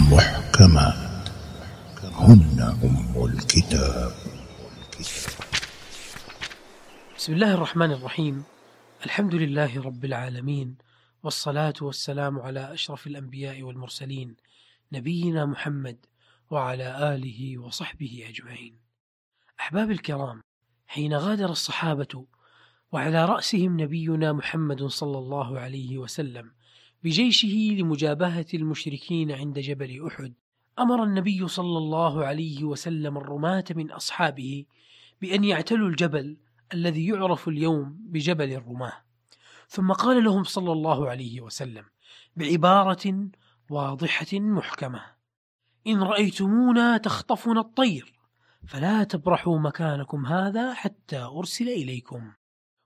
محكمات هن أم الكتاب. بسم الله الرحمن الرحيم. الحمد لله رب العالمين والصلاة والسلام على أشرف الأنبياء والمرسلين نبينا محمد وعلى آله وصحبه أجمعين. أحباب الكرام حين غادر الصحابة وعلى رأسهم نبينا محمد صلى الله عليه وسلم بجيشه لمجابهة المشركين عند جبل أحد. أمر النبي صلى الله عليه وسلم الرماة من أصحابه بأن يعتلوا الجبل الذي يعرف اليوم بجبل الرماة. ثم قال لهم صلى الله عليه وسلم بعبارة واضحة محكمة إن رأيتمونا تخطفنا الطير فلا تبرحوا مكانكم هذا حتى أرسل إليكم.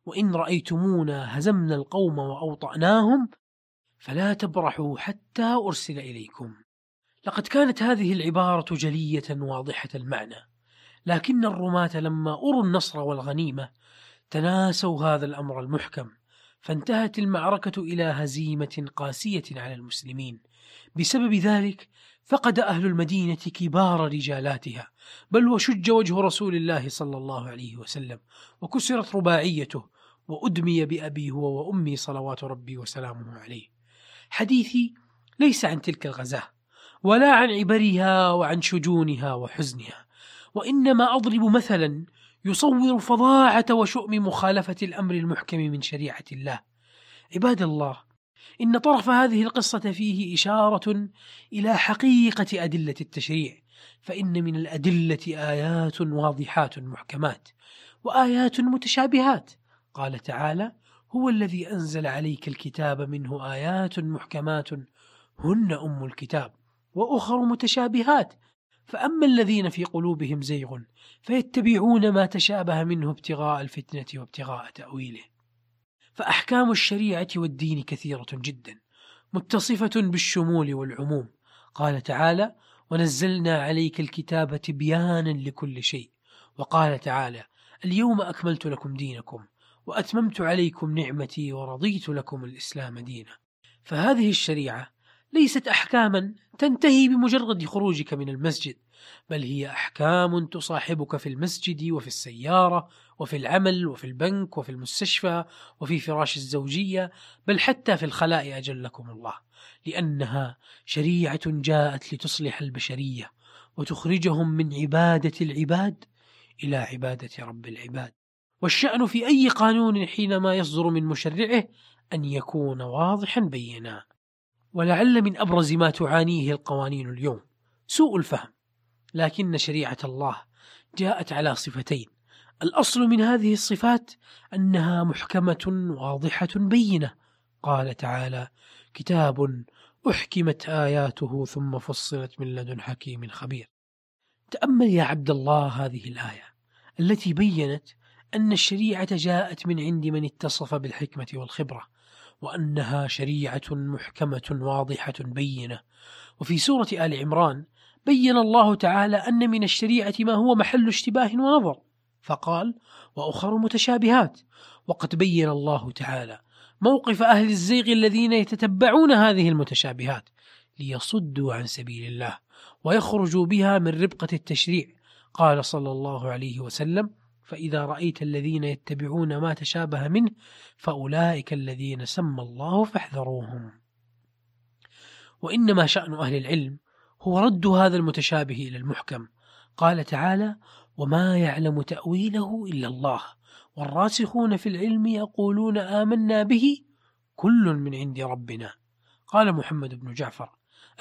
وإن رأيتمونا هزمنا القوم وأوطأناهم فلا تبرحوا حتى أرسل إليكم. لقد كانت هذه العبارة جلية واضحة المعنى لكن الرماة لما أروا النصر والغنيمة تناسوا هذا الأمر المحكم فانتهت المعركة إلى هزيمة قاسية على المسلمين. بسبب ذلك فقد أهل المدينة كبار رجالاتها بل وشج وجه رسول الله صلى الله عليه وسلم وكسرت رباعيته وأدمي بأبي هو وأمي صلوات ربي وسلامه عليه. حديثي ليس عن تلك الغزاة ولا عن عبرها وعن شجونها وحزنها وإنما أضرب مثلا يصور فظاعة وشؤم مخالفة الأمر المحكم من شريعة الله. عباد الله إن طرف هذه القصة فيه إشارة إلى حقيقة أدلة التشريع فإن من الأدلة آيات واضحات محكمات وآيات متشابهات قال تعالى هو الذي أنزل عليك الكتاب منه آيات محكمات هن أم الكتاب وأخر متشابهات. فأما الذين في قلوبهم زيغ فيتبعون ما تشابه منه ابتغاء الفتنة وابتغاء تأويله. فأحكام الشريعة والدين كثيرة جدا متصفة بالشمول والعموم. قال تعالى ونزلنا عليك الكتاب تبيانا لكل شيء وقال تعالى اليوم أكملت لكم دينكم وأتممت عليكم نعمتي ورضيت لكم الإسلام دينا. فهذه الشريعة ليست أحكاما تنتهي بمجرد خروجك من المسجد بل هي أحكام تصاحبك في المسجد وفي السيارة وفي العمل وفي البنك وفي المستشفى وفي فراش الزوجية بل حتى في الخلاء أجلكم الله لأنها شريعة جاءت لتصلح البشرية وتخرجهم من عبادة العباد إلى عبادة رب العباد. والشأن في أي قانون حينما يصدر من مشرعه أن يكون واضحا بينا. ولعل من أبرز ما تعانيه القوانين اليوم سوء الفهم. لكن شريعة الله جاءت على صفتين. الأصل من هذه الصفات أنها محكمة واضحة بينة. قال تعالى كتاب أحكمت آياته ثم فصلت من لدن حكيم خبير. تأمل يا عبد الله هذه الآية التي بينت أن الشريعة جاءت من عند من اتصف بالحكمة والخبرة وأنها شريعة محكمة واضحة بينة. وفي سورة آل عمران بين الله تعالى أن من الشريعة ما هو محل اشتباه ونظر فقال وأخر متشابهات. وقد بين الله تعالى موقف أهل الزيغ الذين يتتبعون هذه المتشابهات ليصدوا عن سبيل الله ويخرجوا بها من ربقة التشريع. قال صلى الله عليه وسلم فإذا رأيت الذين يتبعون ما تشابه منه فأولئك الذين سمى الله فاحذروهم. وإنما شأن أهل العلم هو رد هذا المتشابه إلى المحكم. قال تعالى وما يعلم تأويله إلا الله والراسخون في العلم يقولون آمنا به كل من عند ربنا. قال محمد بن جعفر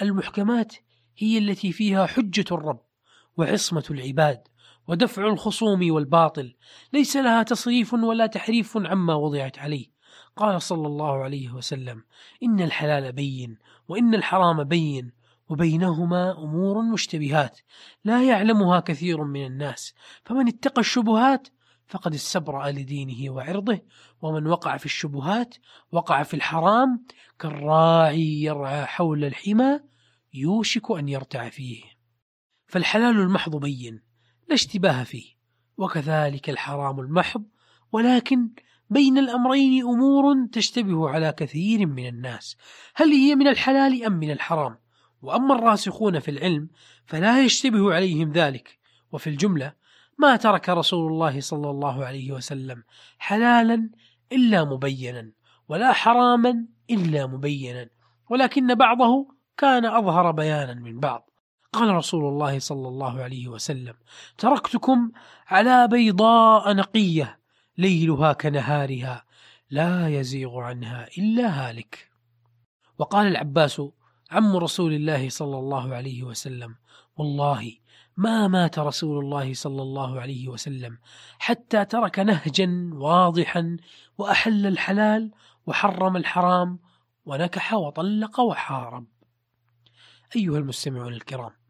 المحكمات هي التي فيها حجة الرب وعصمة العباد ودفع الخصوم والباطل. ليس لها تصريف ولا تحريف عما وضعت عليه. قال صلى الله عليه وسلم إن الحلال بين وإن الحرام بين وبينهما أمور مشتبهات. لا يعلمها كثير من الناس. فمن اتقى الشبهات فقد استبرأ لدينه وعرضه. ومن وقع في الشبهات وقع في الحرام كالراعي يرعى حول الحمى يوشك أن يرتع فيه. فالحلال المحض بين. لا اشتباه فيه. وكذلك الحرام المحض ولكن بين الأمرين أمور تشتبه على كثير من الناس. هل هي من الحلال أم من الحرام؟ وأما الراسخون في العلم فلا يشتبه عليهم ذلك. وفي الجملة ما ترك رسول الله صلى الله عليه وسلم حلالا إلا مبينا ولا حراما إلا مبينا. ولكن بعضه كان أظهر بيانا من بعض. قال رسول الله صلى الله عليه وسلم تركتكم على بيضاء نقية ليلها كنهارها لا يزيغ عنها إلا هالك. وقال العباس عم رسول الله صلى الله عليه وسلم والله ما مات رسول الله صلى الله عليه وسلم حتى ترك نهجا واضحا وأحل الحلال وحرم الحرام ونكح وطلق وحارب. أيها المستمعون الكرام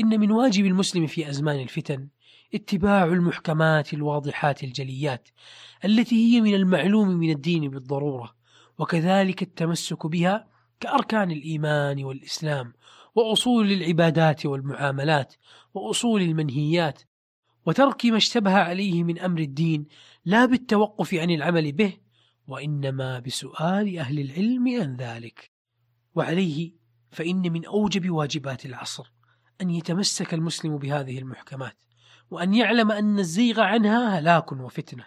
إن من واجب المسلم في أزمان الفتن اتباع المحكمات الواضحات الجليات التي هي من المعلوم من الدين بالضرورة وكذلك التمسك بها كأركان الإيمان والإسلام وأصول العبادات والمعاملات وأصول المنهيات وترك ما اشتبه عليه من أمر الدين لا بالتوقف عن العمل به وإنما بسؤال أهل العلم عن ذلك. وعليه فإن من أوجب واجبات العصر. أن يتمسك المسلم بهذه المحكمات وأن يعلم أن الزيغ عنها هلاك وفتنة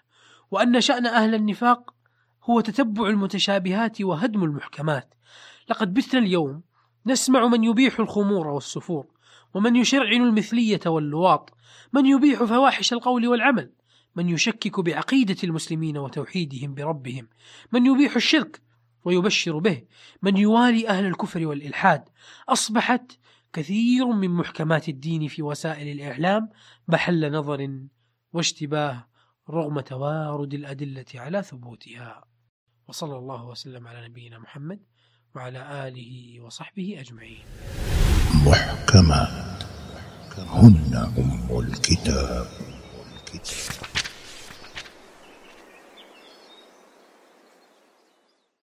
وأن شأن أهل النفاق هو تتبع المتشابهات وهدم المحكمات. لقد بثنا اليوم نسمع من يبيح الخمور والسفور ومن يشرعن المثلية واللواط من يبيح فواحش القول والعمل من يشكك بعقيدة المسلمين وتوحيدهم بربهم من يبيح الشرك ويبشر به من يوالي أهل الكفر والإلحاد. أصبحت كثير من محكمات الدين في وسائل الإعلام محل نظر واشتباه رغم توارد الأدلة على ثبوتها. وصلى الله وسلم على نبينا محمد وعلى آله وصحبه أجمعين. محكمات. هن أم الكتاب.